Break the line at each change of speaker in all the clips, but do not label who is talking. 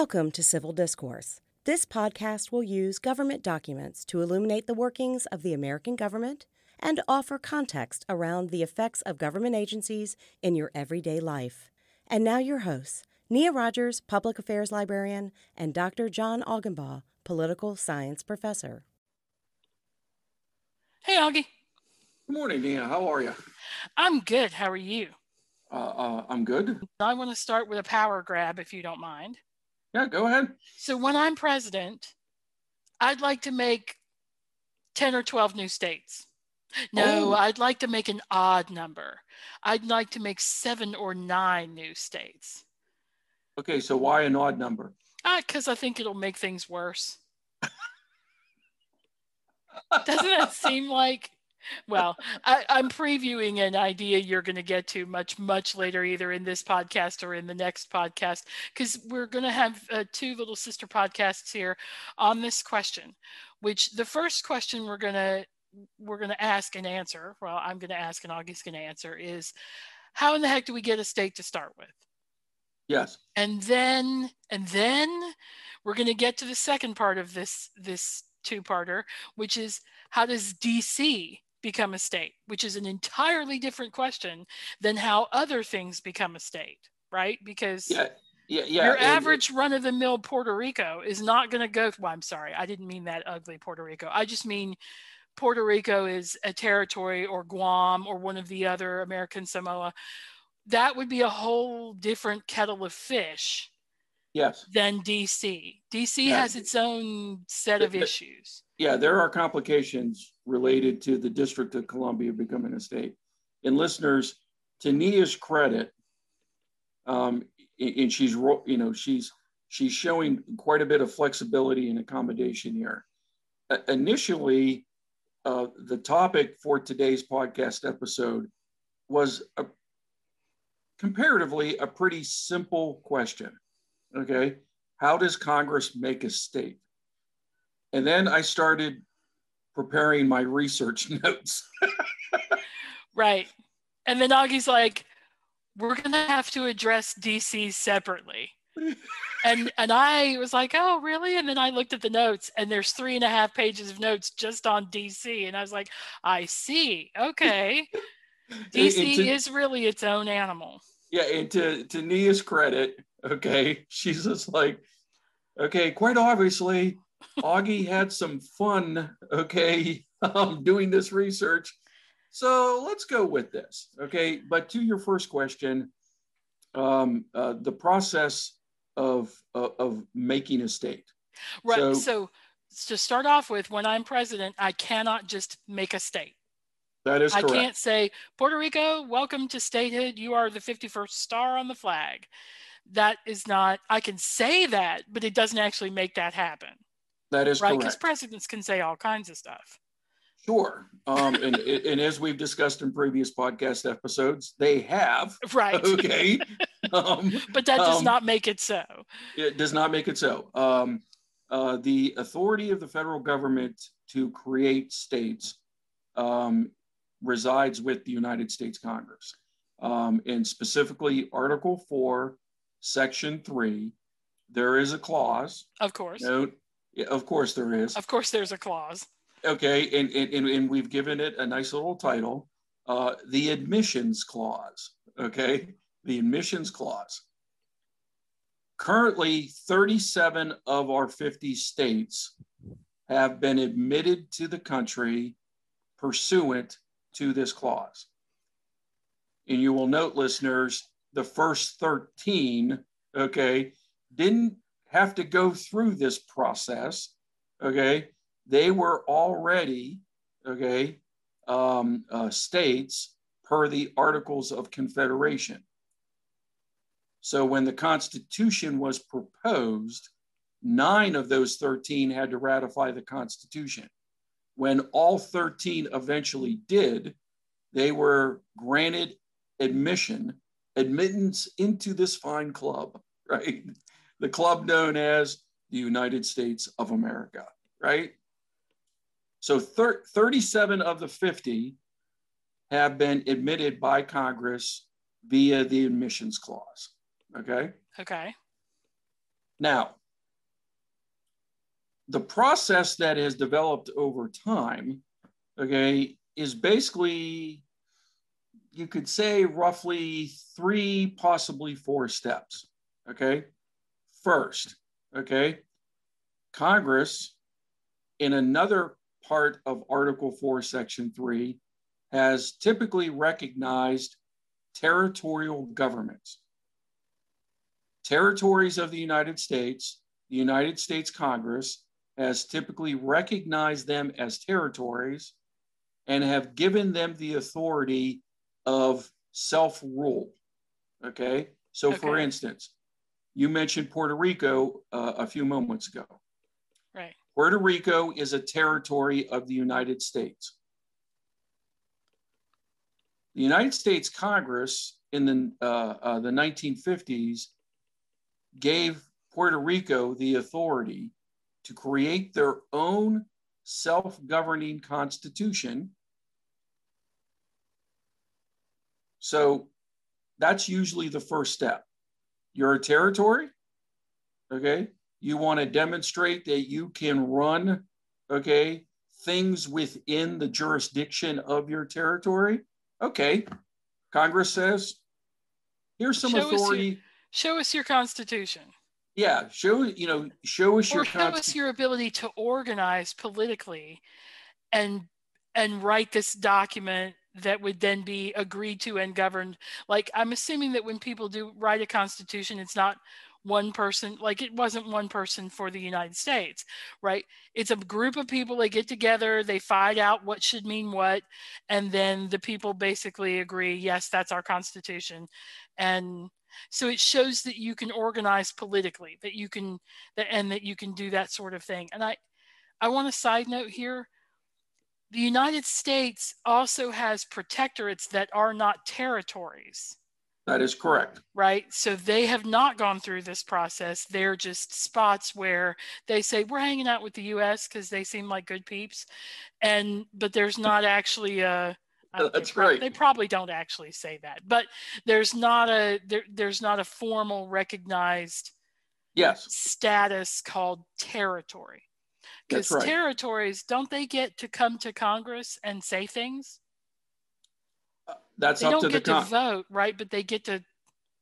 Welcome to Civil Discourse. This podcast will use government documents to illuminate the workings of the American government and offer context around the effects of government agencies in your everyday life. And now, your hosts, Nia Rogers, Public Affairs Librarian, and Dr. John Aughenbaugh, Political Science Professor.
Hey, Augie.
Good morning, Nia. How are you?
I'm good. How are you?
Uh, uh, I'm good.
I want to start with a power grab, if you don't mind.
Yeah, go ahead.
So, when I'm president, I'd like to make 10 or 12 new states. No,
Oh.
I'd like to make an odd number. I'd like to make seven or nine new states.
Okay, so why an odd number?
Ah, because I think it'll make things worse. Doesn't that seem like? Well, I, I'm previewing an idea you're going to get to much, much later, either in this podcast or in the next podcast, because we're going to have uh, two little sister podcasts here on this question. Which the first question we're going to we're going to ask and answer. Well, I'm going to ask and Augie's going to answer is, how in the heck do we get a state to start with?
Yes.
and then and then we're going to get to the second part of this this two-parter which is how does dc become a state which is an entirely different question than how other things become a state right because
Yeah. Yeah. Yeah.
your average run-of-the-mill puerto rico is not going to go well i'm sorry i didn't mean that ugly puerto rico i just mean puerto rico is a territory or guam or one of the other american samoa that would be a whole different kettle of fish
Yes.
than DC. DC
Yeah.
has its own set of
The- the-
issues.
Yeah, there are complications related to the District of Columbia becoming a state. And listeners, to Nia's credit, um, and she's you know she's she's showing quite a bit of flexibility and accommodation here. Uh, initially, uh, the topic for today's podcast episode was a, comparatively a pretty simple question. Okay, how does Congress make a state? And then I started preparing my research notes.
Right. And then Augie's like, we're going to have to address DC separately. and and I was like, oh, really? And then I looked at the notes, and there's three and a half pages of notes just on DC. And I was like, I see. Okay. DC
to-
is really its own animal.
Yeah, and to to Nia's credit, okay, she's just like, okay, quite obviously, Augie had some fun, okay, um, doing this research. So let's go with this, okay. But to your first question, um, uh, the process of, of of making a state.
Right.
So-
so to start off with, when I'm president, I cannot just make a state.
That is
I
correct.
can't say, Puerto Rico, welcome to statehood. You are the 51st star on the flag. That is not, I can say that, but it doesn't actually make that happen,
that is
right? Because presidents can say all kinds of stuff.
Sure. Um, and, and as we've discussed in previous podcast episodes, they have.
Right.
Okay. um,
But that does
Um,
not make it so.
it does not make it so. Um, uh, the authority of the federal government to create states um, resides with the United States Congress. Um, and specifically, Article 4, Section 3, there is a clause.
Of course.
Note, yeah, of course, there is.
Of course, there's a clause.
Okay, and, and, and, we've given it a nice little title, uh, the admissions clause. Okay, the admissions clause. Currently, 37 of our 50 states have been admitted to the country pursuant to this clause. And you will note, listeners, the first 13, okay, didn't have to go through this process, okay? they were already okay um, uh, states per the articles of confederation. So when the constitution was proposed nine of those 13 had to ratify the constitution. When all 13 eventually did they were granted admission admittance into this fine club right the club known as the united states of america right so thir- 37 of the 50 have been admitted by Congress via the admissions clause. Okay.
Okay.
Now, the process that has developed over time, okay, is basically, you could say roughly three, possibly four steps, okay? First, okay, Congress, in another part of Article 4, Section 3, has typically recognized territorial governments. Territories of the United States, the United States Congress has typically recognized them as territories and have given them the authority of self rule. Okay. So, okay. for instance, you mentioned Puerto Rico uh, a few moments ago.
Right.
Puerto Rico is a territory of the United States. The United States Congress in the, uh, uh, the 1950s gave Puerto Rico the authority to create their own self governing constitution. So that's usually the first step. You're territory, okay? You want to demonstrate that you can run, okay, things within the jurisdiction of your territory. Okay. Congress says, here's some show authority.
Us your, show us your constitution
yeah show you know show us
or
your
show us your ability to organize politically and and write this document that would then be agreed to and governed. Like i'm assuming that when people do write a constitution it's not one person like it wasn't one person for the united states right? It's a group of people they get together they find out what should mean what and then the people basically agree yes that's our constitution. And so it shows that you can organize politically that you can that and that you can do that sort of thing. And i i want a side note here the united states also has protectorates that are not territories.
That is correct.
Right? So they have not gone through this process. They're just spots where they say we're hanging out with the us because they seem like good peeps. And but there's not actually a
that's right.
They probably don't actually say that, but there's not a there, there's not a formal recognized
yes.
status called territory. Because right. territories don't they get to come to Congress and say things?
Uh, that's
they
up
don't
to
get
the con-
to vote, right? But they get to.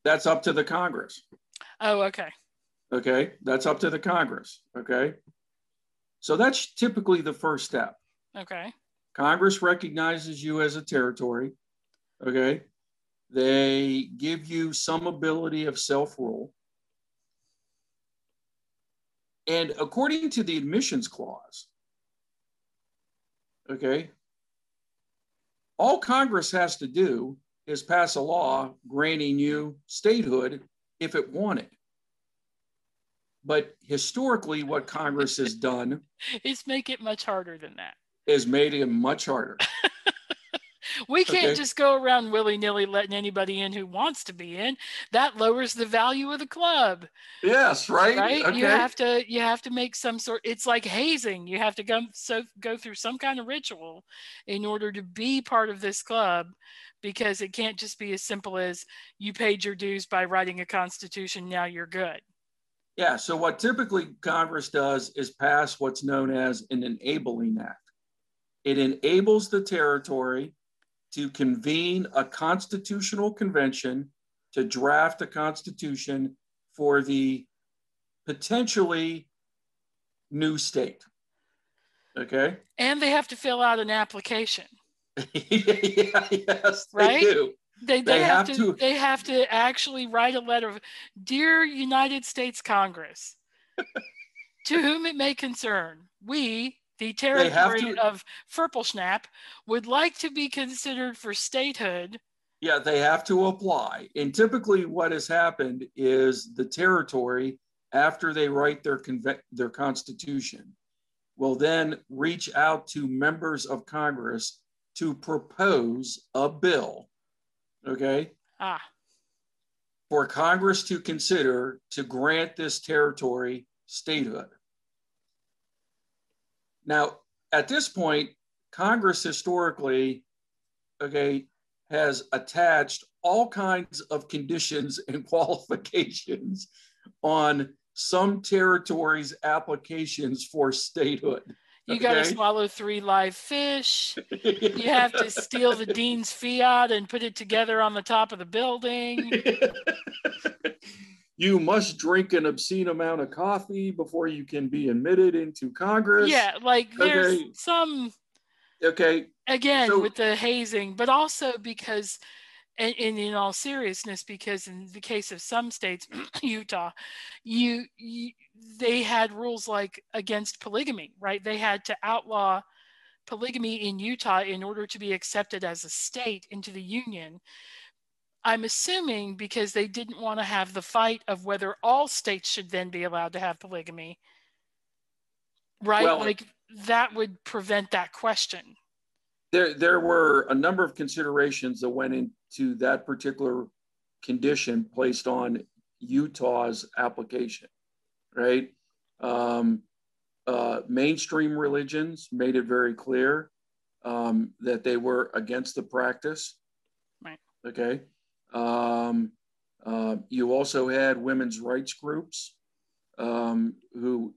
That's up to the Congress.
Oh, okay.
Okay, that's up to the Congress. Okay, so that's typically the first step.
Okay.
Congress recognizes you as a territory. Okay. They give you some ability of self rule. And according to the admissions clause, okay, all Congress has to do is pass a law granting you statehood if it wanted. But historically, what Congress has done
is make it much harder than that
has made it much harder.
we can't okay. just go around willy-nilly letting anybody in who wants to be in. That lowers the value of the club
yes right?
right? Okay. you have to you have to make some sort it's like hazing. You have to go so go through some kind of ritual in order to be part of this club because it can't just be as simple as you paid your dues by writing a constitution now you're good.
Yeah so what typically congress does is pass what's known as an enabling act. It enables the territory to convene a constitutional convention to draft a constitution for the potentially new state. Okay.
And they have to fill out an application.
yeah, yes,
right?
they do.
They, they, they have, have to, to, they have to actually write a letter of dear United States Congress to whom it may concern we the territory to, of Furpelschnap would like to be considered for statehood.
Yeah, they have to apply. And typically, what has happened is the territory, after they write their conve- their constitution, will then reach out to members of Congress to propose a bill. Okay.
Ah.
For Congress to consider to grant this territory statehood. Now, at this point, Congress historically, okay, has attached all kinds of conditions and qualifications on some territories' applications for statehood.
You got to
Okay.
swallow three live fish. You have to steal the dean's fiat and put it together on the top of the building.
you must drink an obscene amount of coffee before you can be admitted into Congress.
Yeah, like there's
Okay.
some
Okay.
again
So-
with the hazing, but also because, and, and in all seriousness, because in the case of some states, Utah, you, you they had rules like against polygamy, right? They had to outlaw polygamy in Utah in order to be accepted as a state into the union. I'm assuming because they didn't want to have the fight of whether all states should then be allowed to have polygamy. Right?
Well-
like that would prevent that question.
There, there were a number of considerations that went into that particular condition placed on Utah's application, right? Um, uh, mainstream religions made it very clear um, that they were against the practice.
Right.
Okay. Um, uh, you also had women's rights groups um, who,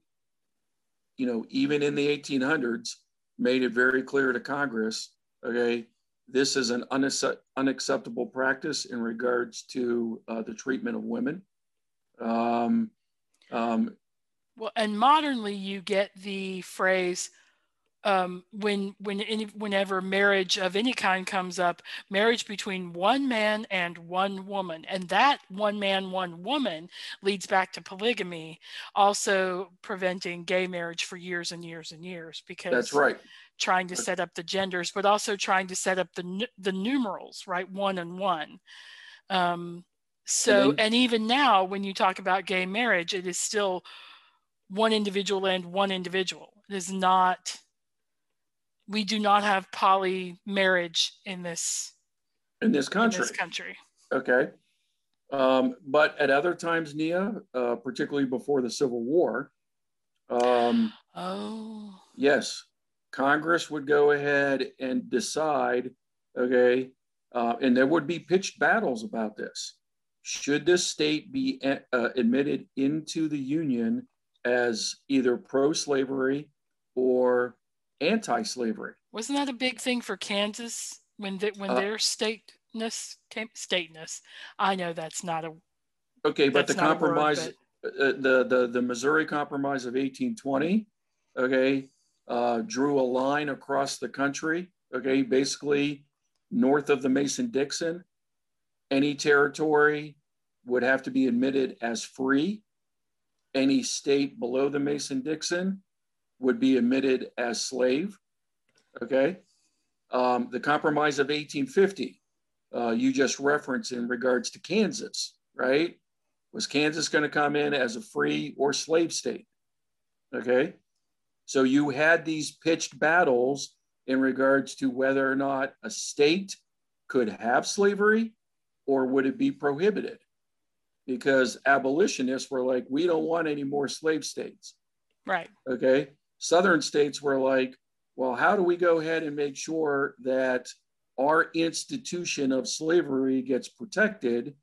you know, even in the 1800s, made it very clear to Congress, okay, this is an unaccept- unacceptable practice in regards to uh, the treatment of women. Um, um,
Well, and modernly you get the phrase um, when when any whenever marriage of any kind comes up, marriage between one man and one woman, and that one man one woman leads back to polygamy, also preventing gay marriage for years and years and years because
that's right.
trying to set up the genders, but also trying to set up the the numerals, right? One and one. Um, so,
then-
and even now, when you talk about gay marriage, it is still one individual and one individual. It is not. We do not have poly marriage in this
In this
in
country.
this country.
Okay. Um, but at other times, Nia, uh, particularly before the Civil War, um,
Oh,
yes, Congress would go ahead and decide, okay, uh, and there would be pitched battles about this. Should this state be uh, admitted into the Union as either pro slavery or anti slavery?
wasn't that a big thing for Kansas when the, when
Uh,
their stateness came stateness? I know that's not a
Okay, but the
a word,
compromise, uh, the, the, the Missouri Compromise of 1820, okay, uh, drew a line across the country, okay, basically north of the Mason Dixon. Any territory would have to be admitted as free. Any state below the Mason Dixon would be admitted as slave, okay? Um, the Compromise of 1850, uh, you just referenced in regards to Kansas, right? Was Kansas going to come in as a free or slave state? Okay. So you had these pitched battles in regards to whether or not a state could have slavery or would it be prohibited? Because abolitionists were like, we don't want any more slave states.
right.
Okay. Southern states were like, well, how do we go ahead and make sure that our institution of slavery gets protected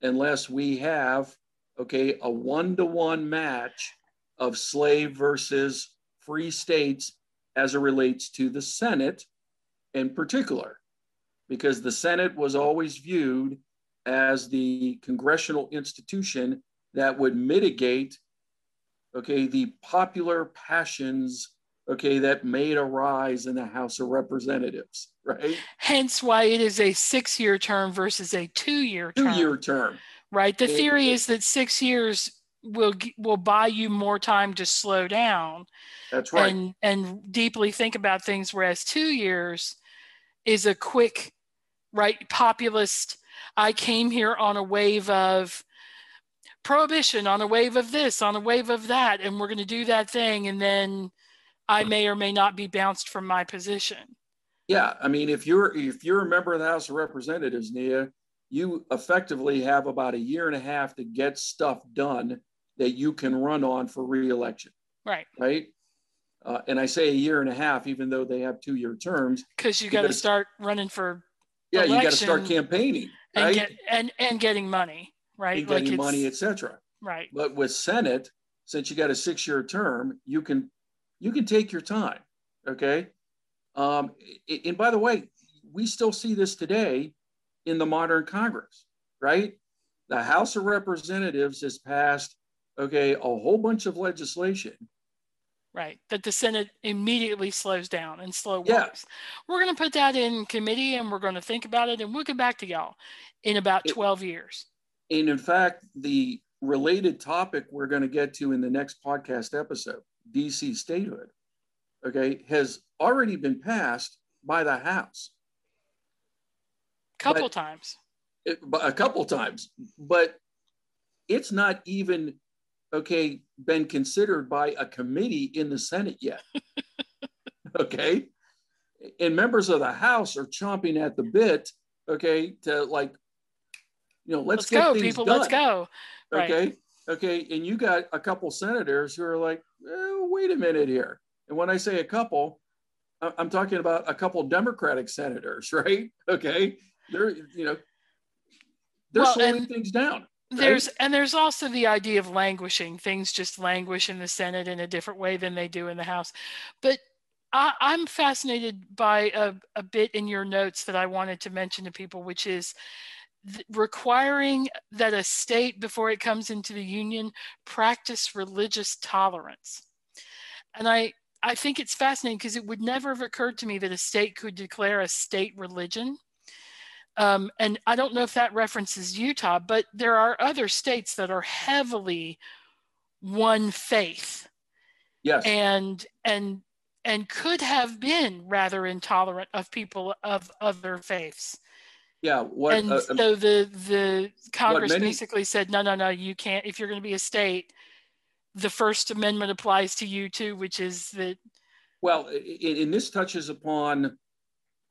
unless we have, okay, a one to one match of slave versus free states as it relates to the Senate in particular? Because the Senate was always viewed as the congressional institution that would mitigate okay, the popular passions, okay, that may arise in the House of Representatives, right?
Hence why it is a six-year term versus a two-year term.
Two-year term.
right? The theory is that six years will will buy you more time to slow down
That's right.
and and deeply think about things, whereas two years is a quick, right? Populist. I came here on a wave of prohibition, on a wave of this, on a wave of that, and we're going to do that thing, and then I may or may not be bounced from my position.
yeah, I mean, if you're if you're a member of the House of Representatives, Nia, you effectively have about a year and a half to get stuff done that you can run on for reelection,
Right.
right? Uh, and I say a year and a half, even though they have two-year terms.
Because you got to start running for
Yeah, you got to start campaigning,
and
right?
get and and getting money, right?
and getting
it's-
money, etc.
right.
But with Senate, since you got a six-year term, you can you can take your time. Okay. Um, and by the way, we still see this today in the modern Congress, right? The House of Representatives has passed, okay, a whole bunch of legislation.
Right, that the Senate immediately slows down and slow walks.
Yeah.
We're going to put that in committee and we're going to think about it and we'll get back to y'all in about 12 years.
And in fact, the related topic we're going to get to in the next podcast episode, DC statehood, okay, has already been passed by the House.
A couple
But-
times.
It- a couple times, but it's not even okay been considered by a committee in the Senate yet. okay, and members of the House are chomping at the bit. Okay, to like, you know, let's,
Let's,
get
go,
things
people.
done.
Let's go. Right.
Okay, okay, and you got a couple senators who are like, eh, wait a minute here. And when I say a couple, I'm talking about a couple Democratic senators, right? Okay, they're you know they're
Well,
slowing things down.
There's and there's also the idea of languishing. Things just languish in the Senate in a different way than they do in the House. But I, I'm fascinated by a, a bit in your notes that I wanted to mention to people, which is th- requiring that a state, before it comes into the union, practice religious tolerance. And I, I think it's fascinating because it would never have occurred to me that a state could declare a state religion. Um, and I don't know if that references Utah, but there are other states that are heavily one faith
Yes,
and and and could have been rather intolerant of people of other faiths.
Yeah. What
and
uh,
so the the Congress
many-
basically said, no, no, no, you can't. If you're going to be a state, the First Amendment applies to you too, which is that
well, and this touches upon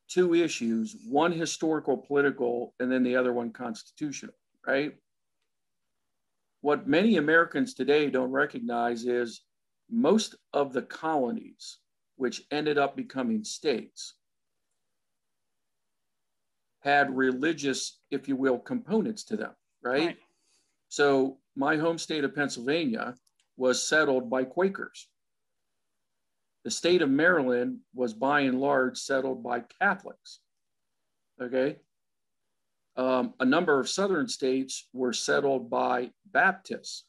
two issues: one historical, political, and then the other one constitutional. Right. What many Americans today don't recognize is most of the colonies, which ended up becoming states, had religious, if you will, components to them, right?
Right.
So my home state of Pennsylvania was settled by Quakers. The state of Maryland was by and large settled by Catholics. Okay. Um, a number of southern states were settled by Baptists.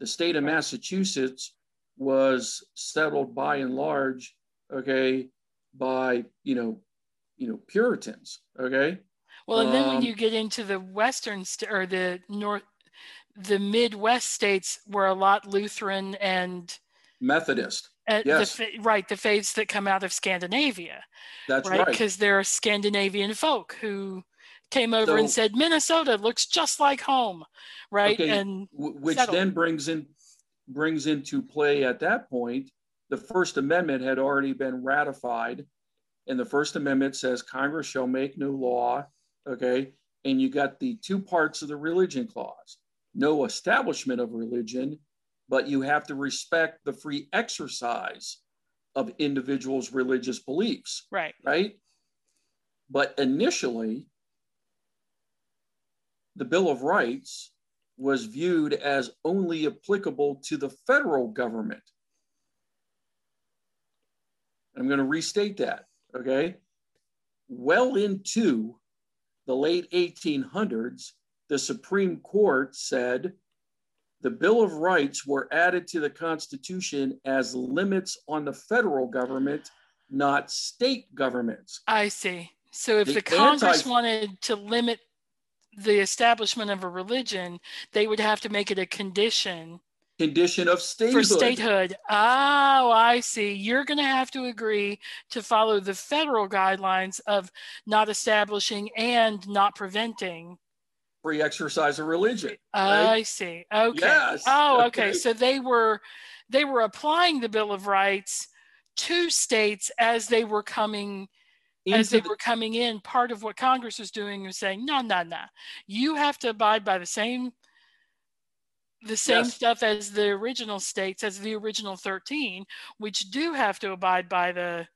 The state of Massachusetts was settled by and large, okay, by you know, you know, Puritans. Okay.
Well, and then when
Um,
you get into the western st- or the north, the Midwest states were a lot Lutheran and
Methodist.
uh,
Yes.
the, right the faiths that come out of Scandinavia,
That's
right?
right.
Because there are Scandinavian folk who came over and said Minnesota looks just like home, right?
Okay,
And
Wh- which
settled.
then brings in brings into play at that point the first amendment had already been ratified and the first amendment says congress shall make no law okay and you got the two parts of the religion clause no establishment of religion but you have to respect the free exercise of individuals religious beliefs
right,
right? But initially, the Bill of Rights was viewed as only applicable to the federal government. I'm going to restate that, okay? Well into the late 1800s, the Supreme Court said the Bill of Rights were added to the Constitution as limits on the federal government, not state governments.
I see. So if
The
the, Congress
anti-
wanted to limit the establishment of a religion, they would have to make it a condition
Condition of
for
statehood.
statehood. Oh, I see. You're going to have to agree to follow the federal guidelines of not establishing and not preventing.
Free exercise of religion.
I see. Okay.
Yes,
Oh, okay.
okay.
So they were they were applying the Bill of Rights to states as they were coming as they
the-
were coming in. Part of what Congress was doing was saying, no, no, no. You have to abide by the same the same
Yes.
stuff as the original states, as the original 13, which do have to abide by the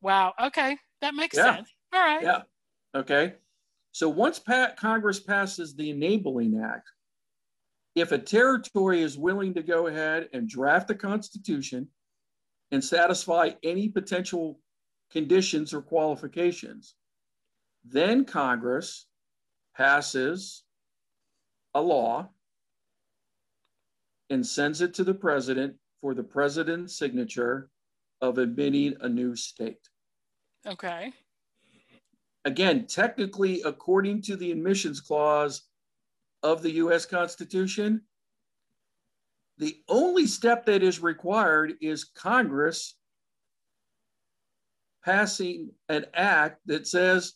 wow. Okay, that makes
Yeah.
sense. All right.
Yeah. Okay. So once pa- Congress passes the Enabling Act, if a territory is willing to go ahead and draft a constitution and satisfy any potential conditions or qualifications, then Congress passes a law and sends it to the president for the president's signature of admitting a new state.
Okay.
Again, technically, according to the admissions clause of the US Constitution, the only step that is required is Congress passing an act that says,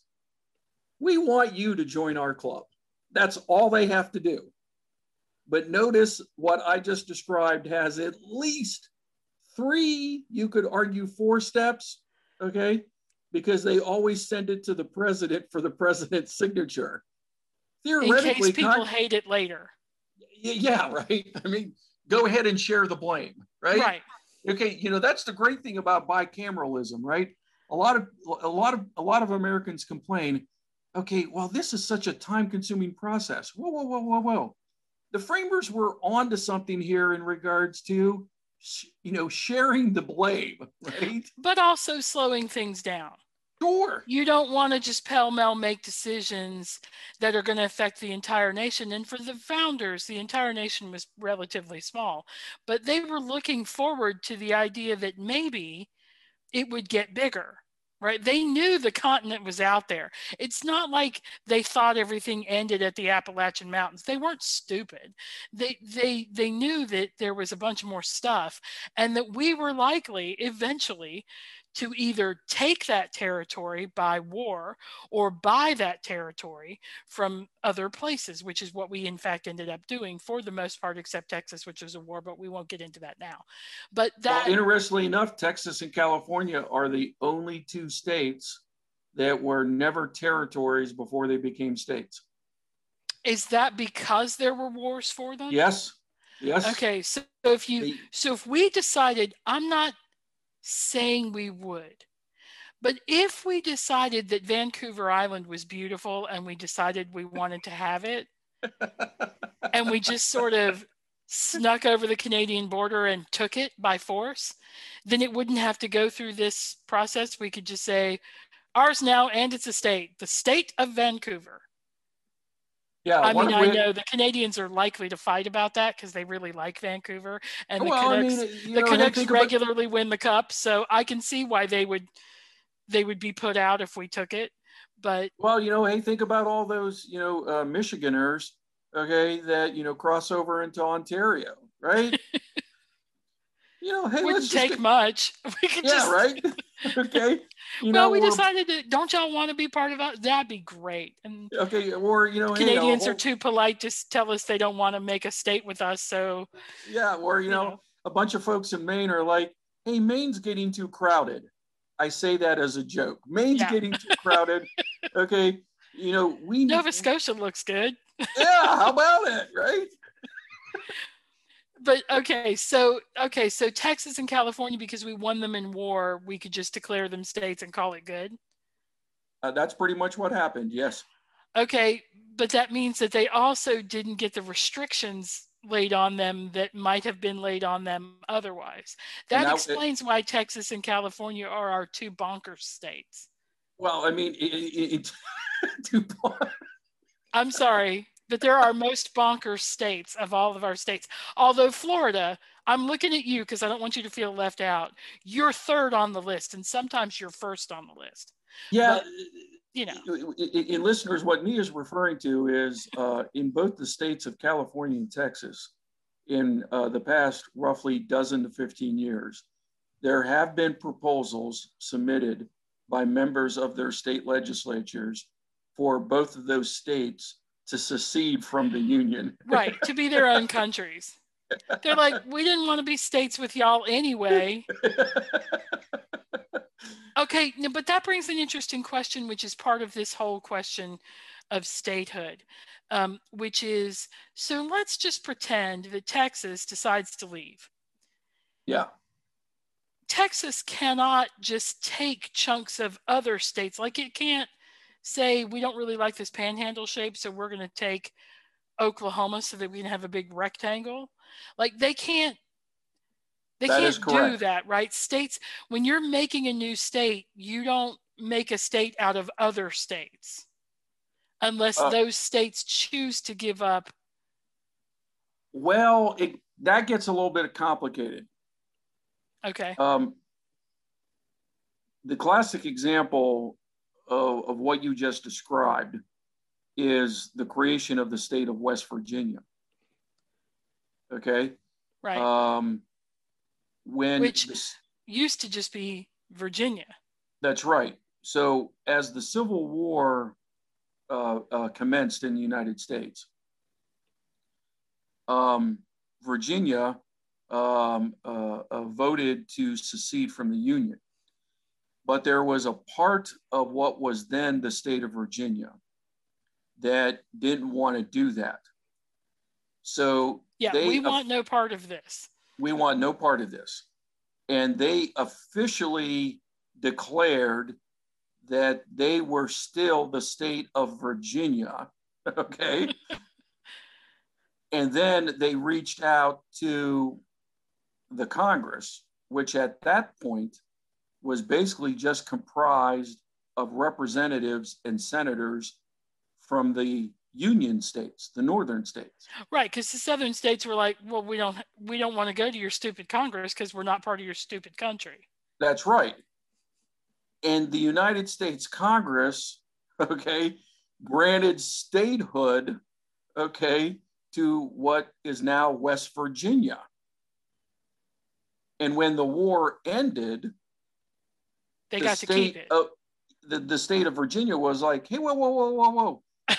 we want you to join our club. That's all they have to do. But notice what I just described has at least three, you could argue four steps, okay? Because they always send it to the president for the president's signature.
Theoretically, in case people Con- hate it later.
Yeah, right. I mean, go ahead and share the blame, right?
Right.
Okay, you know that's the great thing about bicameralism, right? A lot of a lot of a lot of Americans complain, okay, well, this is such a time-consuming process. Whoa, whoa, whoa, whoa, whoa. The framers were onto something here in regards to, you know, sharing the blame, right?
But also slowing things down.
Sure.
You don't want to just pell mell make decisions that are going to affect the entire nation. And for the founders, the entire nation was relatively small, but they were looking forward to the idea that maybe it would get bigger right? They knew the continent was out there. It's not like they thought everything ended at the appalachian mountains. They weren't stupid. They they they knew that there was a bunch of more stuff and that we were likely eventually to either take that territory by war or buy that territory from other places, which is what we in fact ended up doing for the most part, except Texas, which was a war, but we won't get into that now. But that
well, interestingly enough, Texas and California are the only two states that were never territories before they became states.
Is that because there were wars for them?
Yes. Yes.
Okay. So if you so if we decided I'm not saying we would. But if we decided that Vancouver Island was beautiful and we decided we wanted to have it, and we just sort of snuck over the Canadian border and took it by force, then it wouldn't have to go through this process. We could just say, ours now and it's a state, the state of Vancouver.
Yeah,
I mean, I know the Canadians are likely to fight about that because they really like Vancouver, and the well, Canucks, I mean, the know, Canucks regularly about... win the cup, so I can see why they would they would be put out if we took it. But
well, you know, hey, think about all those you know uh, Michiganers, okay, that you know cross over into Ontario, right? you know, hey,
wouldn't take get... much.
We could yeah, just... right. okay.
You well, know, we um, decided to. Don't y'all want to be part of that? That'd be great. And
okay, or you know,
Canadians
hey,
are too polite to tell us they don't want to make a state with us. So
yeah, or you, you know, know, a bunch of folks in Maine are like, "Hey, Maine's getting too crowded." I say that as a joke. Maine's yeah. getting too crowded. okay, you know, we
Nova Scotia looks good.
yeah, how about it, right?
But okay, so okay, so Texas and California, because we won them in war, we could just declare them states and call it good.
Uh, that's pretty much what happened. Yes.
Okay, but that means that they also didn't get the restrictions laid on them that might have been laid on them otherwise. That now, explains it, why Texas and California are our two bonkers states.
Well, I mean, it, it, two.
I'm sorry but they're our most bonkers states of all of our states. Although Florida, I'm looking at you because I don't want you to feel left out. You're third on the list, and sometimes you're first on the list.
Yeah. But,
you know,
in listeners, what Nia is referring to is uh, in both the states of California and Texas, in uh, the past roughly dozen to 15 years, there have been proposals submitted by members of their state legislatures for both of those states to secede from the union.
right, to be their own countries. They're like, we didn't want to be states with y'all anyway. okay, but that brings an interesting question, which is part of this whole question of statehood, um, which is so let's just pretend that Texas decides to leave.
Yeah.
Texas cannot just take chunks of other states. Like it can't say we don't really like this panhandle shape, so we're going to take Oklahoma so that we can have a big rectangle. Like they can't they
That
can't do that, right? States when you're making a new state, you don't make a state out of other states unless
Uh,
those states choose to give up
Well, it, that gets a little bit complicated.
okay.
Um, the classic example of, of what you just described is the creation of the state of West Virginia. Okay.
Right.
Um, when
Which-
the-
Used to just be Virginia.
that's right. So as the Civil War uh, uh, commenced in the United States, um, Virginia um, uh, uh, voted to secede from the Union. But there was a part of what was then the state of Virginia that didn't want to do that. So
Yeah,
they
we want no part of this.
we want no part of this. And they officially declared that they were still the state of Virginia. Okay. and then they reached out to the Congress, which at that point was basically just comprised of representatives and senators from the Union states, the northern states.
Right, because the southern states were like, well, we don't we don't want to go to your stupid Congress because we're not part of your stupid country.
That's right. And the United States Congress, okay, granted statehood, okay, to what is now West Virginia. And when the war ended,
They
the
got to
state
keep it.
Of, the, the state of Virginia was like, hey, whoa, whoa, whoa, whoa, whoa.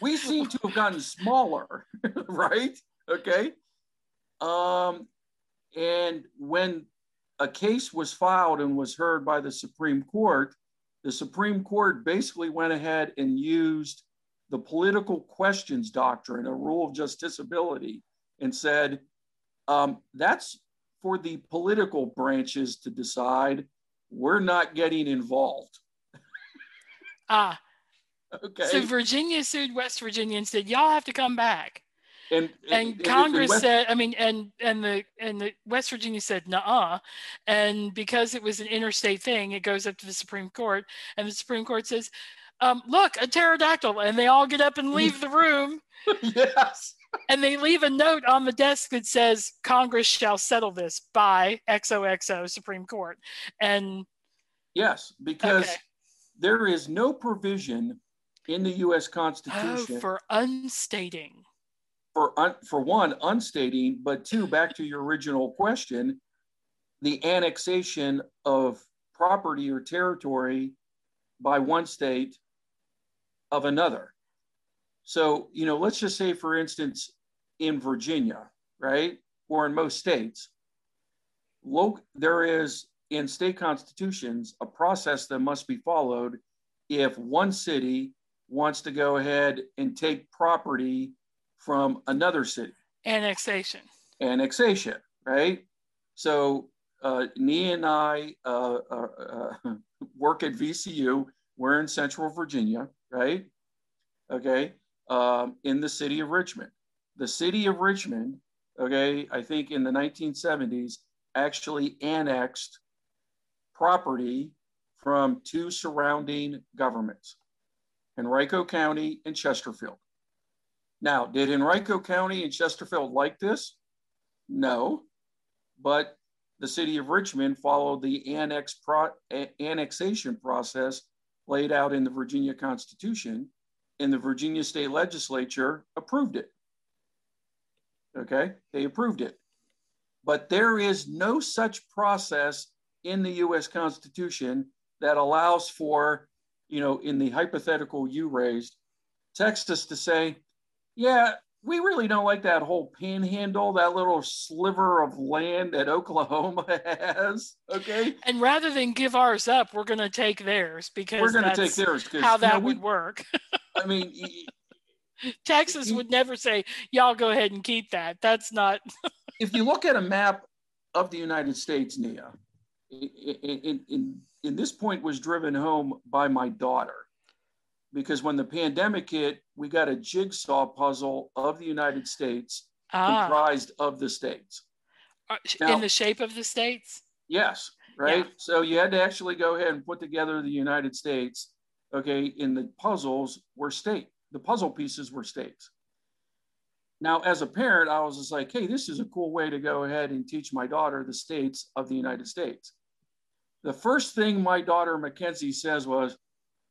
we seem to have gotten smaller, right? Okay. Um, and when a case was filed and was heard by the Supreme Court, the Supreme Court basically went ahead and used the political questions doctrine, a rule of justiciability, and said um, that's for the political branches to decide. We're not getting involved.
ah,
Okay.
so Virginia sued West Virginia and said, y'all have to come back.
and,
And
and
Congress
West-
said, I mean, and and the and the West Virginia said, nah. And because it was an interstate thing, it goes up to the Supreme Court, and the Supreme Court says, um, look, a pterodactyl, and they all get up and leave the room.
yes.
And they leave a note on the desk that says Congress shall settle this by XOXO Supreme Court. And
Yes, because
Okay.
there is no provision in the U.S.
oh,
Constitution
for unstating.
for un, for one unstating, but two, back to your original question, the annexation of property or territory by one state of another. So, you know, let's just say, for instance, in Virginia, right, or in most states, loc- there is in state constitutions a process that must be followed if one city wants to go ahead and take property from another city
Annexation.
annexation, right? So uh, Nia and I uh, uh, uh, work at VCU. We're in Central Virginia, right? Okay, um, in the city of Richmond. The city of Richmond, okay, I think in the 1970s actually annexed property from two surrounding governments, Henrico County and Chesterfield. Now, did Henrico County and Chesterfield like this? No, but the city of Richmond followed the annex pro- annexation process laid out in the Virginia Constitution, and the Virginia State Legislature approved it. Okay, they approved it. But there is no such process in the US Constitution that allows for, you know, in the hypothetical you raised, Texas to say, yeah, we really don't like that whole panhandle, that little sliver of land that Oklahoma has. Okay.
And rather than give ours up, we're going to take theirs because
We're going to
that's
take theirs because
how
you know,
that
we-
would work.
I mean,
Texas would never say, y'all go ahead and keep that. That's not,
if you look at a map of the United States, Nia, in, in, in, in this point was driven home by my daughter because when the pandemic hit, we got a jigsaw puzzle of the United States
Ah,
comprised of the states.
uh,
now-
in the shape of the states.
Yes, right.
Yeah.
So you had to actually go ahead and put together the United States. Okay, in the puzzles were state. The puzzle pieces were states. Now, as a parent, I was just like, hey, this is a cool way to go ahead and teach my daughter the states of the United States. The first thing my daughter Mackenzie says was,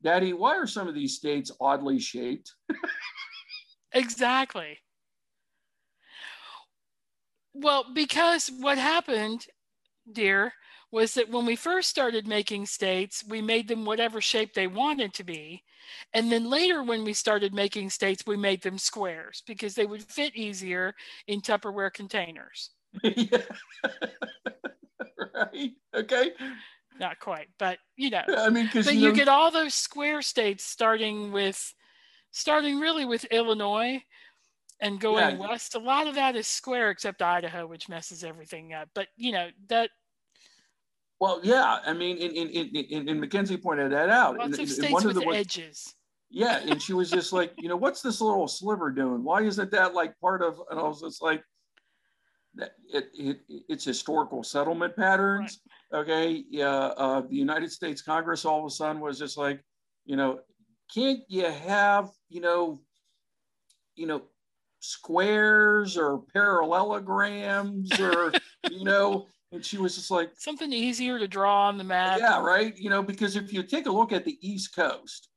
Daddy, why are some of these states oddly shaped?
Exactly. Well, because what happened, dear, was that when we first started making states, we made them whatever shape they wanted to be. And then later, when we started making states, we made them squares because they would fit easier in Tupperware containers.
Yeah. right. Okay.
Not quite, but you know.
I mean, because you,
you get all those square states starting with, starting really with Illinois and going
Yeah.
west. A lot of that is square except Idaho, which messes everything up. But you know, that
Well, yeah, I mean, and, and, and, and, and Mackenzie pointed that out.
lots
And-
of states
one
with
of the,
edges.
yeah, and she was just like, you know, what's this little sliver doing? Why isn't that like part of? And I was just like, that it, it it's historical settlement patterns. Okay, yeah, uh, the United States Congress all of a sudden was just like, you know, can't you have, you know, you know, squares or parallelograms or, you know, and she was just like.
Something easier to draw on the map.
Yeah, right. You know, because if you take a look at the East Coast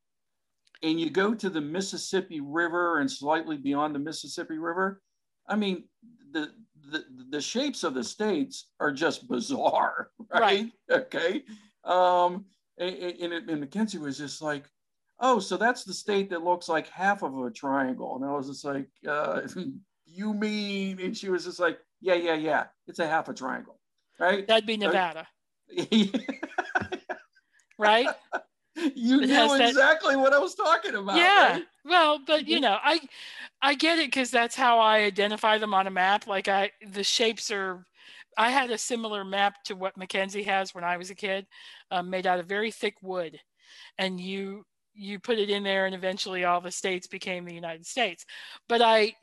and you go to the Mississippi River and slightly beyond the Mississippi River, I mean, the the, the shapes of the states are just bizarre, right? Okay. Um, and, and, and Mackenzie was just like, oh, so that's the state that looks like half of a triangle. And I was just like, uh, you mean? And she was just like, yeah, yeah, yeah. It's a half a triangle, right?
That'd be Nevada,
you
right? It
knew
has that-
exactly what I was talking about.
yeah.
right?
Well, but you know, I I get it because that's how I identify them on a map. Like I the shapes are I had a similar map to what Mackenzie has when I was a kid, um, made out of very thick wood. And you you put it in there and eventually all the states became the United States. But I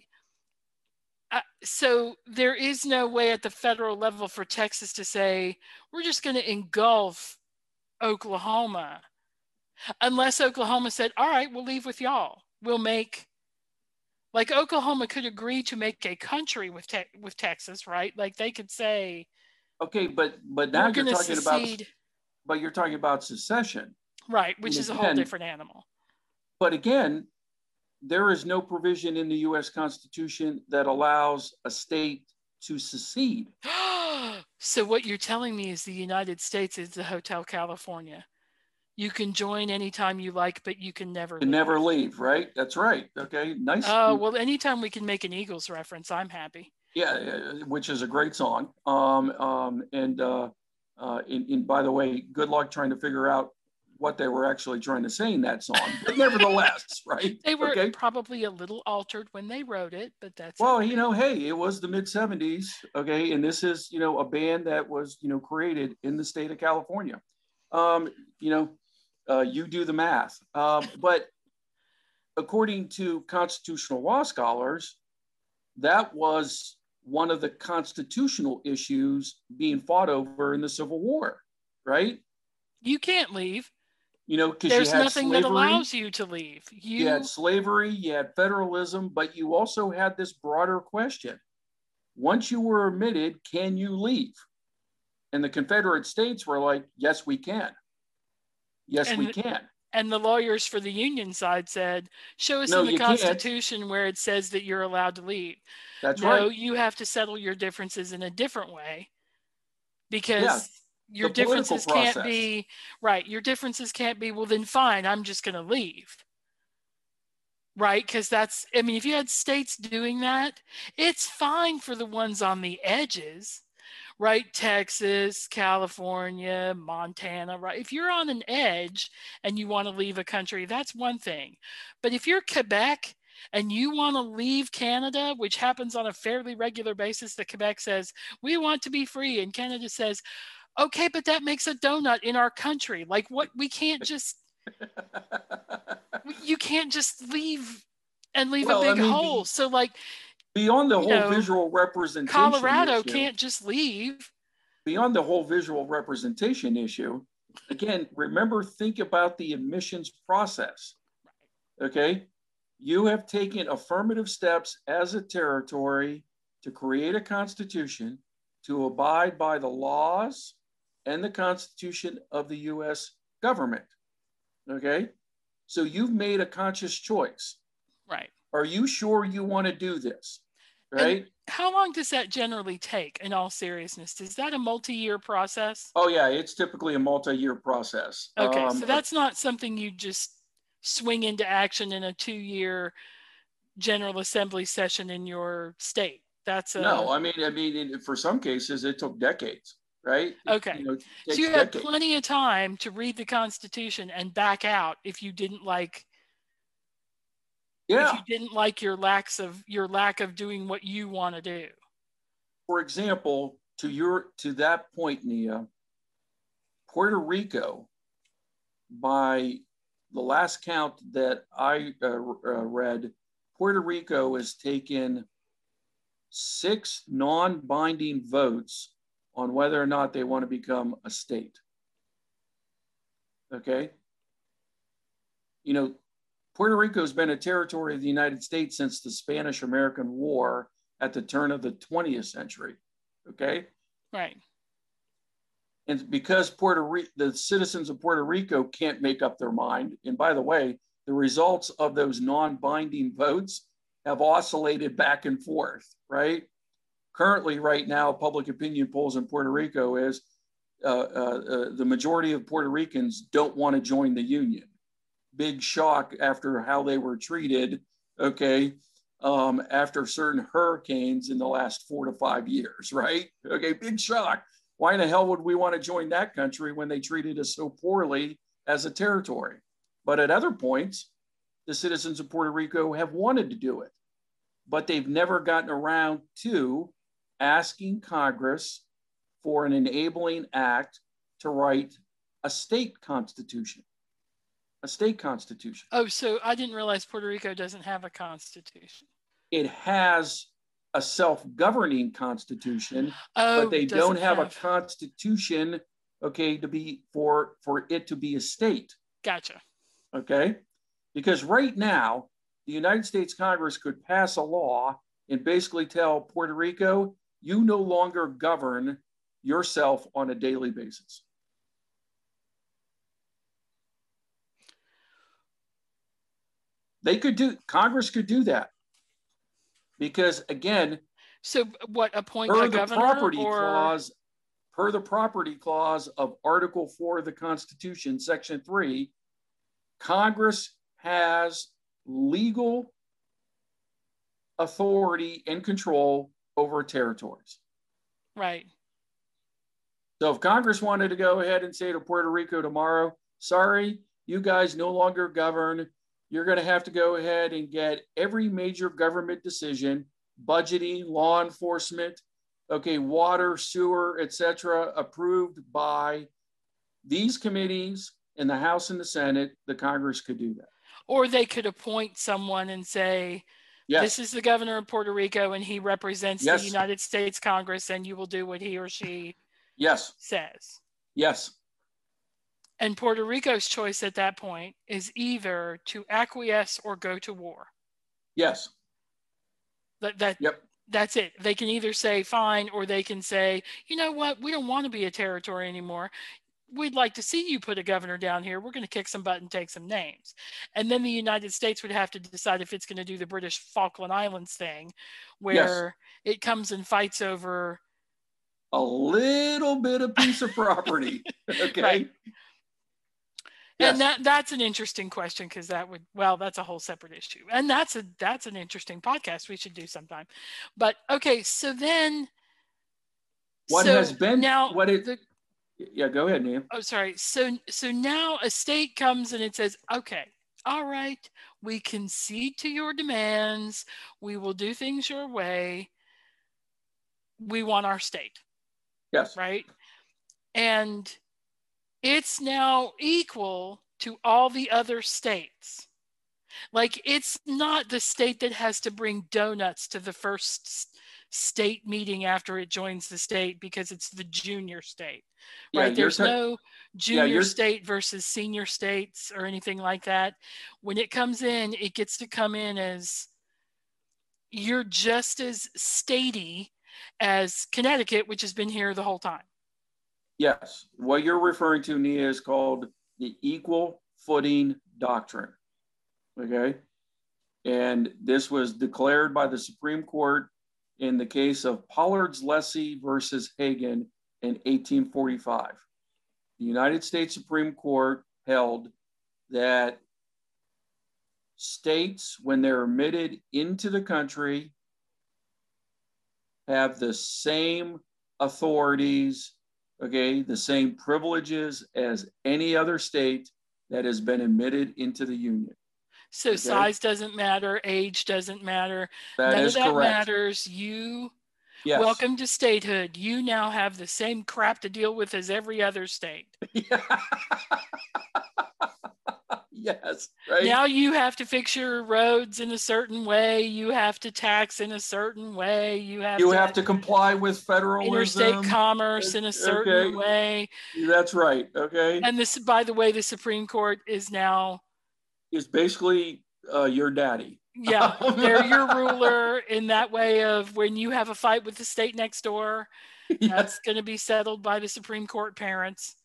uh, so there is no way at the federal level for Texas to say we're just going to engulf Oklahoma unless Oklahoma said, all right, we'll leave with y'all. We'll make, like Oklahoma could agree to make a country with, te- with Texas, right? Like they could say,
Okay, but but now you're talking about but you're talking about secession.
right? Which
and
is a whole different animal.
But again, there is no provision in the U.S. Constitution that allows a state to secede.
so what you're telling me is the United States is the Hotel California. You can join anytime you like, but you can never.
To never leave, right? That's right. Okay, nice.
Oh well, anytime we can make an Eagles reference, I'm happy.
yeah, yeah, which is a great song. Um, um, and uh, uh, and, and by the way, good luck trying to figure out what they were actually trying to say in that song. But nevertheless, right?
They were
okay.
probably a little altered when they wrote it, but that's
Well, you know, hey, it was the mid 70s, okay, and this is, you know, a band that was, you know, created in the state of California. Um, you know, uh, you do the math. Um, but according to constitutional law scholars, that was one of the constitutional issues being fought over in the Civil War, right?
you can't leave.
You know, because
There's nothing
slavery.
that allows you to leave. You,
you had slavery, you had federalism, but you also had this broader question. Once you were admitted, can you leave? And the Confederate States were like, yes, we can. Yes, we can.
and the lawyers for the union side said, "Show us
No,
in the
you can't.
Constitution where it says that you're allowed to leave."
That's
no,
right.
you have to settle your differences in a different way because
Yeah,
your differences can't be right. Your differences can't be, well, then fine, I'm just going to leave. Right? Because that's, I mean, if you had states doing that, it's fine for the ones on the edges, right? Texas, California, Montana, right? If you're on an edge and you want to leave a country, that's one thing. But if you're Quebec, and you want to leave Canada, which happens on a fairly regular basis, that Quebec says, we want to be free. And Canada says, okay, but that makes a donut in our country. Like, what? We can't just, you can't just leave and leave
Well,
a
I
big
mean,
hole. so like
Beyond the whole
know,
visual representation.
Colorado
issue-
can't just leave.
beyond the whole visual representation issue, again, remember, think about the admissions process. Okay? You have taken affirmative steps as a territory to create a constitution to abide by the laws and the constitution of the US government. Okay? So you've made a conscious choice.
Right.
Are you sure you want to do this?
And-
Right?
How long does that generally take in all seriousness? Is that a multi-year process?
Oh, yeah, it's typically a multi year process.
Okay,
Um,
so that's not something you just swing into action in a two-year general assembly session in your state. That's a
No, I mean, I mean, in- for some cases, it took decades, right?
Okay.
you know,
so you had
decades.
plenty of time to read the Constitution and back out if you didn't like
Yeah.
if you didn't like your lacks of your lack of doing what you want to do.
For example, to your to that point, Nia, Puerto Rico, by the last count that I uh, uh, read, Puerto Rico has taken six non-binding votes on whether or not they want to become a state. Okay. You know, Puerto Rico has been a territory of the United States since the Spanish American War at the turn of the 20th century. Okay.
Right.
And because Puerto Rico, the citizens of Puerto Rico can't make up their mind. And by the way, the results of those non binding votes have oscillated back and forth, right? Currently, right now, public opinion polls in Puerto Rico is uh, uh, uh, the majority of Puerto Ricans don't want to join the union. Big shock after how they were treated, okay, um, after certain hurricanes in the last four to five years, right? Okay, big shock. Why in the hell would we want to join that country when they treated us so poorly as a territory? But at other points, the citizens of Puerto Rico have wanted to do it, but they've never gotten around to asking Congress for an enabling act to write a state constitution. A state constitution.
Oh, so I didn't realize Puerto Rico doesn't have a constitution.
It has a self governing constitution,
Oh,
but they don't have, a constitution, okay, to be for for it to be a state.
Gotcha.
okay? Because right now, the United States Congress could pass a law and basically tell Puerto Rico, you no longer govern yourself on a daily basis. They could do, Congress could do that. Because again,
So what appoint
per
a
the property
or
clause, per the property clause of Article 4 of the Constitution, Section 3, Congress has legal authority and control over territories.
right?
So if Congress wanted to go ahead and say to Puerto Rico tomorrow, sorry, you guys no longer govern. You're going to have to go ahead and get every major government decision, budgeting, law enforcement, okay, water, sewer, etc., approved by these committees in the House and the Senate. The Congress could do that.
Or they could appoint someone and say,
Yes.
this is the governor of Puerto Rico and he represents
Yes.
the United States Congress and you will do what he or she
yes.
says.
Yes.
And Puerto Rico's choice at that point is either to acquiesce or go to war.
Yes.
That, that
Yep.
that's it. They can either say fine or they can say, you know what, we don't want to be a territory anymore. We'd like to see you put a governor down here. We're going to kick some butt and take some names. And then the United States would have to decide if it's going to do the British Falkland Islands thing, where it comes and fights over.
A little bit of piece of property. Okay.
Right.
Yes.
And that that's an interesting question because that would well, that's a whole separate issue. And that's a that's an interesting podcast we should do sometime. But okay, so then
what
so
has been
now
what it
the,
yeah go ahead Nia.
oh sorry. So so now a state comes and it says okay all right we concede to your demands. We will do things your way. We want our state.
Yes.
Right? And it's now equal to all the other states. Like it's not the state that has to bring donuts to the first state meeting after it joins the state because it's the junior state. Yeah, right? There's no junior yeah, state versus senior states or anything like that. When it comes in, it gets to come in as you're just as statey as Connecticut, which has been here the whole time.
Yes. What you're referring to, Nia, is called the equal footing doctrine. Okay. And this was declared by the Supreme Court in the case of Pollard's Lessee versus Hagan in 1845. The United States Supreme Court held that states, when they're admitted into the country, have the same authorities, okay, the same privileges as any other state that has been admitted into the Union.
So okay. size doesn't matter, age doesn't matter. That None of that correct. matters. You yes. welcome to statehood. You now have the same crap to deal with as every other state.
yes, right.
Now you have to fix your roads in a certain way. You have to tax in a certain way. You have
you
to
have to comply with federal
interstate commerce in a certain okay. way.
That's right. Okay.
And this, by the way, the Supreme Court is now
is basically uh, your daddy.
Yeah, they're your ruler in that way of when you have a fight with the state next door, yes. that's going to be settled by the Supreme Court parents.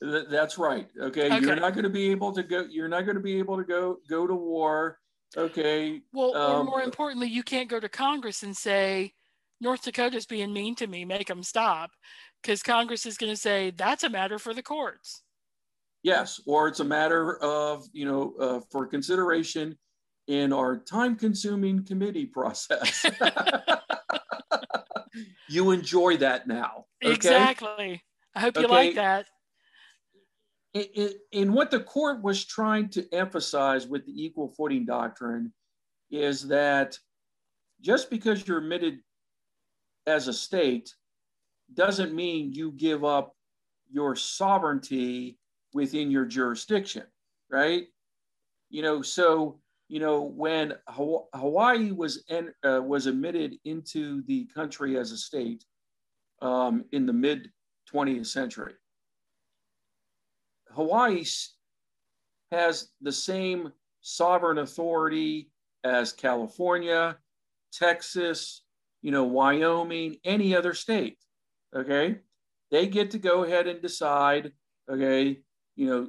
That's right. Okay. okay. You're not going to be able to go. You're not going to be able to go go to war. Okay.
Well, um, or more importantly, you can't go to Congress and say North Dakota's being mean to me. Make them stop, because Congress is going to say that's a matter for the courts.
Yes, or it's a matter of, you know, uh, for consideration in our time consuming committee process. you enjoy that now.
Okay? Exactly. I hope you okay. like that.
In, in, what the court was trying to emphasize with the equal footing doctrine is that just because you're admitted as a state doesn't mean you give up your sovereignty within your jurisdiction, right? You know, so you know when Hawaii was en- uh, was admitted into the country as a state um, in the mid 20th century, Hawaii has the same sovereign authority as California, Texas, you know, Wyoming, any other state. Okay, they get to go ahead and decide. Okay, you know,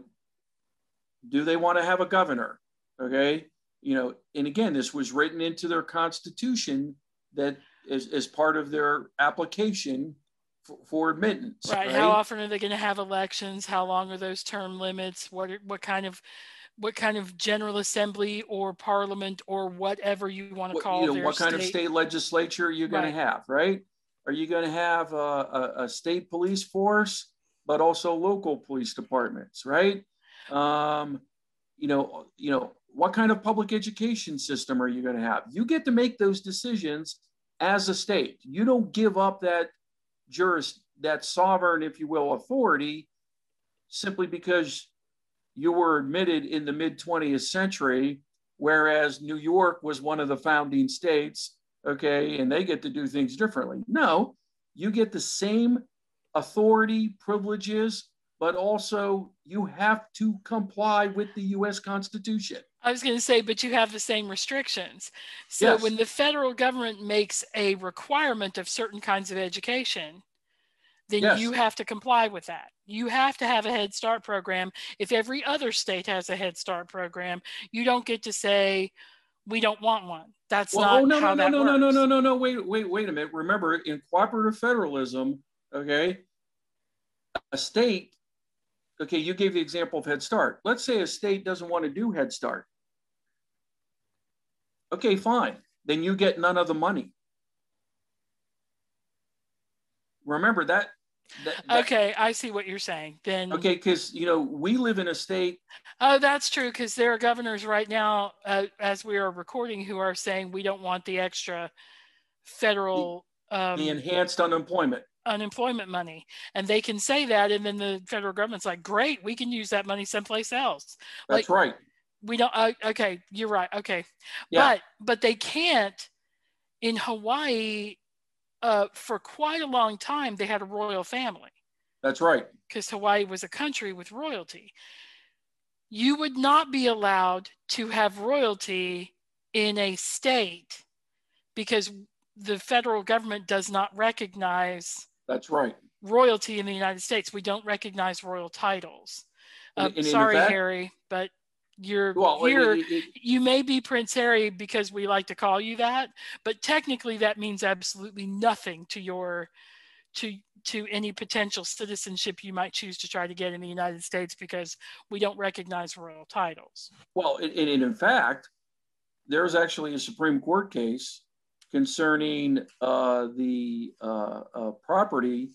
do they want to have a governor? Okay. You know, and again, this was written into their constitution that is, as part of their application for, for admittance.
Right. right. How often are they going to have elections? How long are those term limits? What what kind of what kind of general assembly or parliament or whatever you want to call
you know, what kind of state legislature are you going right. to have right are you going to have a, a, a, state police force but also local police departments, right? Um, you know, you know, what kind of public education system are you going to have? You get to make those decisions as a state. You don't give up that juris, that sovereign, if you will, authority simply because you were admitted in the mid 20th century, whereas New York was one of the founding states, okay, and they get to do things differently. No, you get the same authority, privileges, but also you have to comply with the US Constitution.
I was going to say, but you have the same restrictions. So yes. when the federal government makes a requirement of certain kinds of education, then yes. you have to comply with that. You have to have a Head Start program. If every other state has a Head Start program, you don't get to say, we don't want one. That's well, not oh, no, how
no,
that
no,
works.
no, no, no, no, no, wait, wait, wait a minute. Remember, in cooperative federalism, okay, a state, okay, you gave the example of Head Start. Let's say a state doesn't want to do Head Start. Okay, fine. Then you get none of the money. Remember that.
that, that okay, I see what you're saying. Then
okay, because you know we live in a state.
Oh, that's true. Because there are governors right now, uh, as we are recording, who are saying we don't want the extra federal
the, um, the enhanced unemployment
unemployment money and they can say that and then the federal government's like great we can use that money someplace else
That's
like,
right.
we don't uh, okay you're right okay
Yeah.
but but they can't in hawaii uh, for quite a long time they had a royal family
That's right.
because hawaii was a country with royalty you would not be allowed to have royalty in a state because the federal government does not recognize
That's right.
royalty in the united states we don't recognize royal titles
And-
uh,
and
sorry
fact-
harry but you're
Well, it-
here
it- it-
you may be Prince Harry because we like to call you that, but technically that means absolutely nothing to your to to any potential citizenship you might choose to try to get in the United States because we don't recognize royal titles.
Well, and, and in fact, there's actually a Supreme Court case concerning uh, the uh, uh, property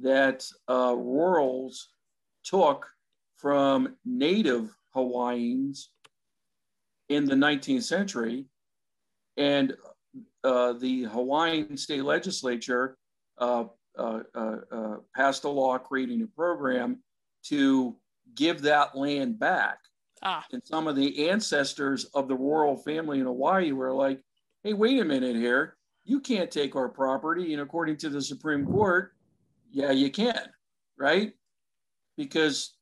that uh, rurals took from native Hawaiians in the 19th century. And uh, the Hawaiian state legislature uh, uh, uh, uh, passed a law creating a program to give that land back
Ah,
and some of the ancestors of the royal family in Hawaii were like, hey, wait a minute here. You can't take our property. And according to the Supreme Court, yeah, you can, right? Because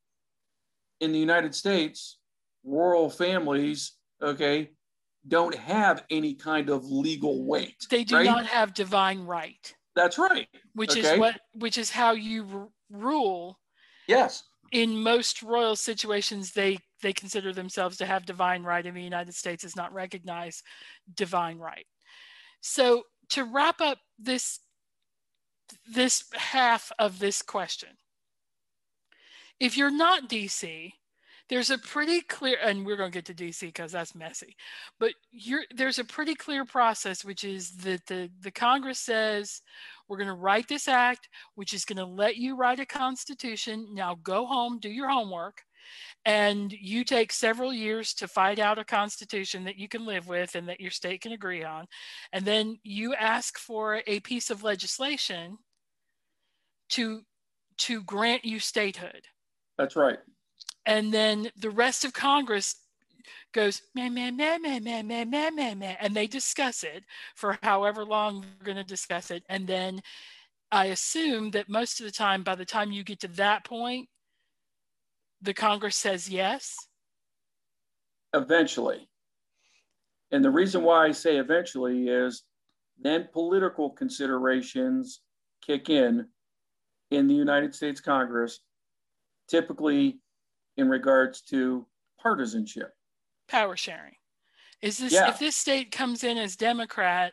in the United States, royal families, okay, don't have any kind of legal weight.
they do
right?
not have divine right,
That's right.
which
Okay.
is what which is how you r- rule
Yes.
in most royal situations they they consider themselves to have divine right in the united states is not recognize divine right so to wrap up this this half of this question if you're not dc there's a pretty clear and we're going to get to dc because that's messy but there's a pretty clear process which is that the the congress says we're going to write this act which is going to let you write a constitution. Now go home, do your homework, and you take several years to fight out a constitution that you can live with and that your state can agree on. And then you ask for a piece of legislation to to grant you statehood.
That's right.
And then the rest of Congress goes meh meh meh meh meh meh meh meh meh and they discuss it for however long they're going to discuss it and then i assume that most of the time by the time you get to that point the congress says yes
eventually. And the reason why I say eventually is then political considerations kick in in the United States Congress, typically in regards to partisanship.
power sharing is this
Yeah.
if this state comes in as democrat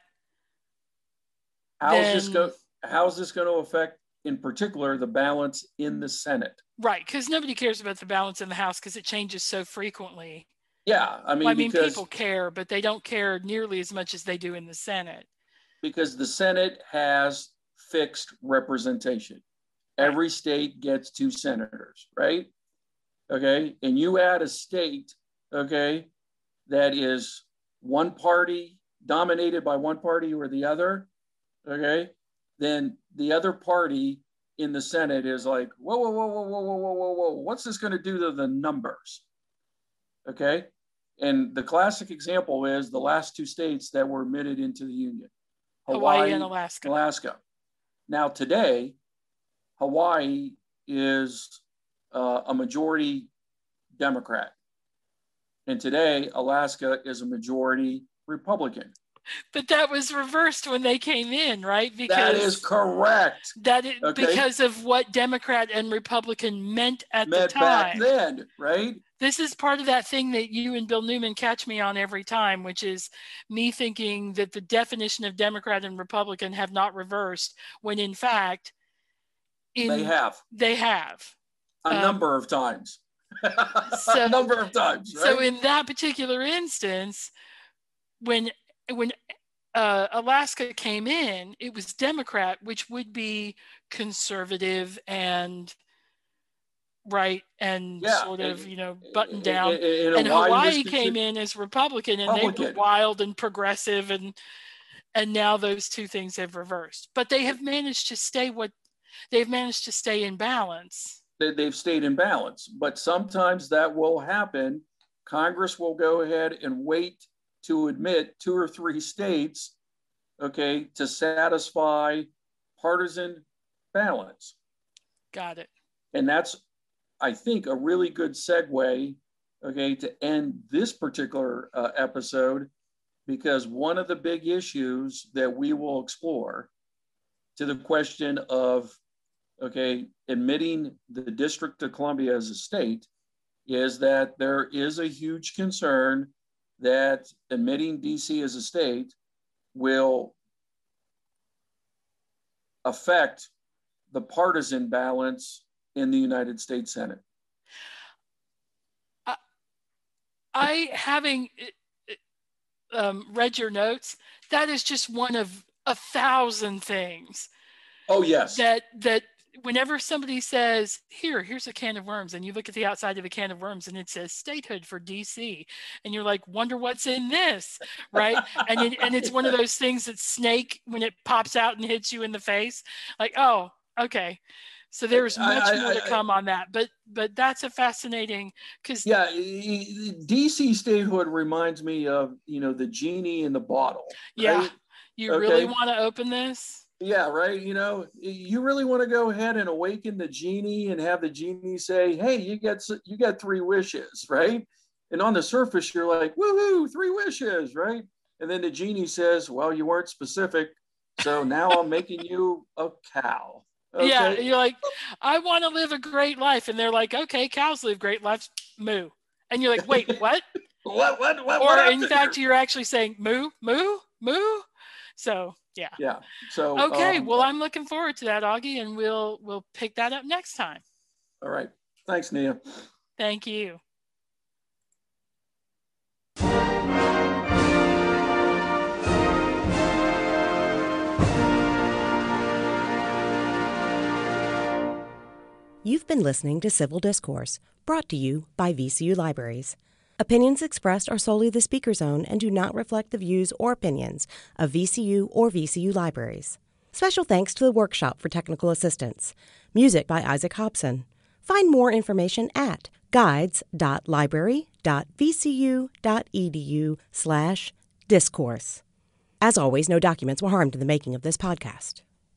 How is this go? How is this going to affect, in particular, the balance in the Senate?
right because nobody cares about the balance in the house because it changes so frequently
Yeah, I mean,
Well, i mean
because
people care but they don't care nearly as much as they do in the senate
because the Senate has fixed representation. Every state gets two senators, right? Okay, and you add a state, okay, that is one party dominated by one party or the other, okay, then the other party in the Senate is like, whoa, whoa, whoa, whoa, whoa, whoa, whoa, whoa, whoa, what's this going to do to the numbers? Okay, and the classic example is the last two states that were admitted into the Union
hawaii, and alaska
Alaska. Now, today, Hawaii is uh, a majority Democrat. And today, Alaska is a majority Republican.
But that was reversed when they came in, right? Because
That is correct.
that it,
Okay.
because of what Democrat and Republican meant at
Met
the
back
time.
then, right?
This is part of that thing that you and Bill Newman catch me on every time, which is me thinking that the definition of Democrat and Republican have not reversed, when in fact, in
they have
they have.
a
Um,
number of times.
so-
a number of times, right?
So in that particular instance, when when uh, Alaska came in, it was Democrat, which would be conservative and right and
Yeah,
sort of you know buttoned down. And Hawaii came in as Republican, and they were wild and progressive, and and now those two things have reversed. But they have managed to stay what they've managed to stay in balance.
They, they've stayed in balance, but sometimes that will happen. Congress will go ahead and wait to admit two or three states, okay, to satisfy partisan balance.
Got it.
And that's, I think, a really good segue, okay, to end this particular uh, episode, because one of the big issues that we will explore to the question of, okay, admitting the District of Columbia as a state is that there is a huge concern that admitting DC as a state will affect the partisan balance in the United States Senate.
I, I having um, read your notes, that is just one of a thousand things.
Oh yes.
That that whenever somebody says, "Here, here's a can of worms," and you look at the outside of a can of worms and it says statehood for DC, and you're like, "Wonder what's in this," right? and it, and it's one of those things that snake when it pops out and hits you in the face, like, "Oh, okay." So there's much I, I, more to come I, on that, but but that's a fascinating because
yeah, DC statehood reminds me of you know the genie in the bottle.
Right? Yeah, you okay. really want to open this?
Yeah, right. You know, you really want to go ahead and awaken the genie and have the genie say, "Hey, you get you got three wishes," right? And on the surface, you're like, "Woohoo, three wishes!" Right? And then the genie says, "Well, you weren't specific, so now I'm making you a cow."
Okay? Yeah, you're like, "I want to live a great life," and they're like, "Okay, cows live great lives, moo," and you're like, "Wait, what?"
what? What? What?
Or
what
in fact, you're actually saying moo, moo, moo. So yeah.
Yeah. So
okay. Um, well, I'm looking forward to that, Augie, and we'll we'll pick that up next time.
All right. Thanks, Nia.
Thank you.
You've been listening to Civil Discourse, brought to you by VCU Libraries. Opinions expressed are solely the speaker's own and do not reflect the views or opinions of VCU or VCU libraries. Special thanks to the Workshop for Technical Assistance. Music by Isaac Hobson. Find more information at guides.library.vcu.edu/discourse. As always, no documents were harmed in the making of this podcast.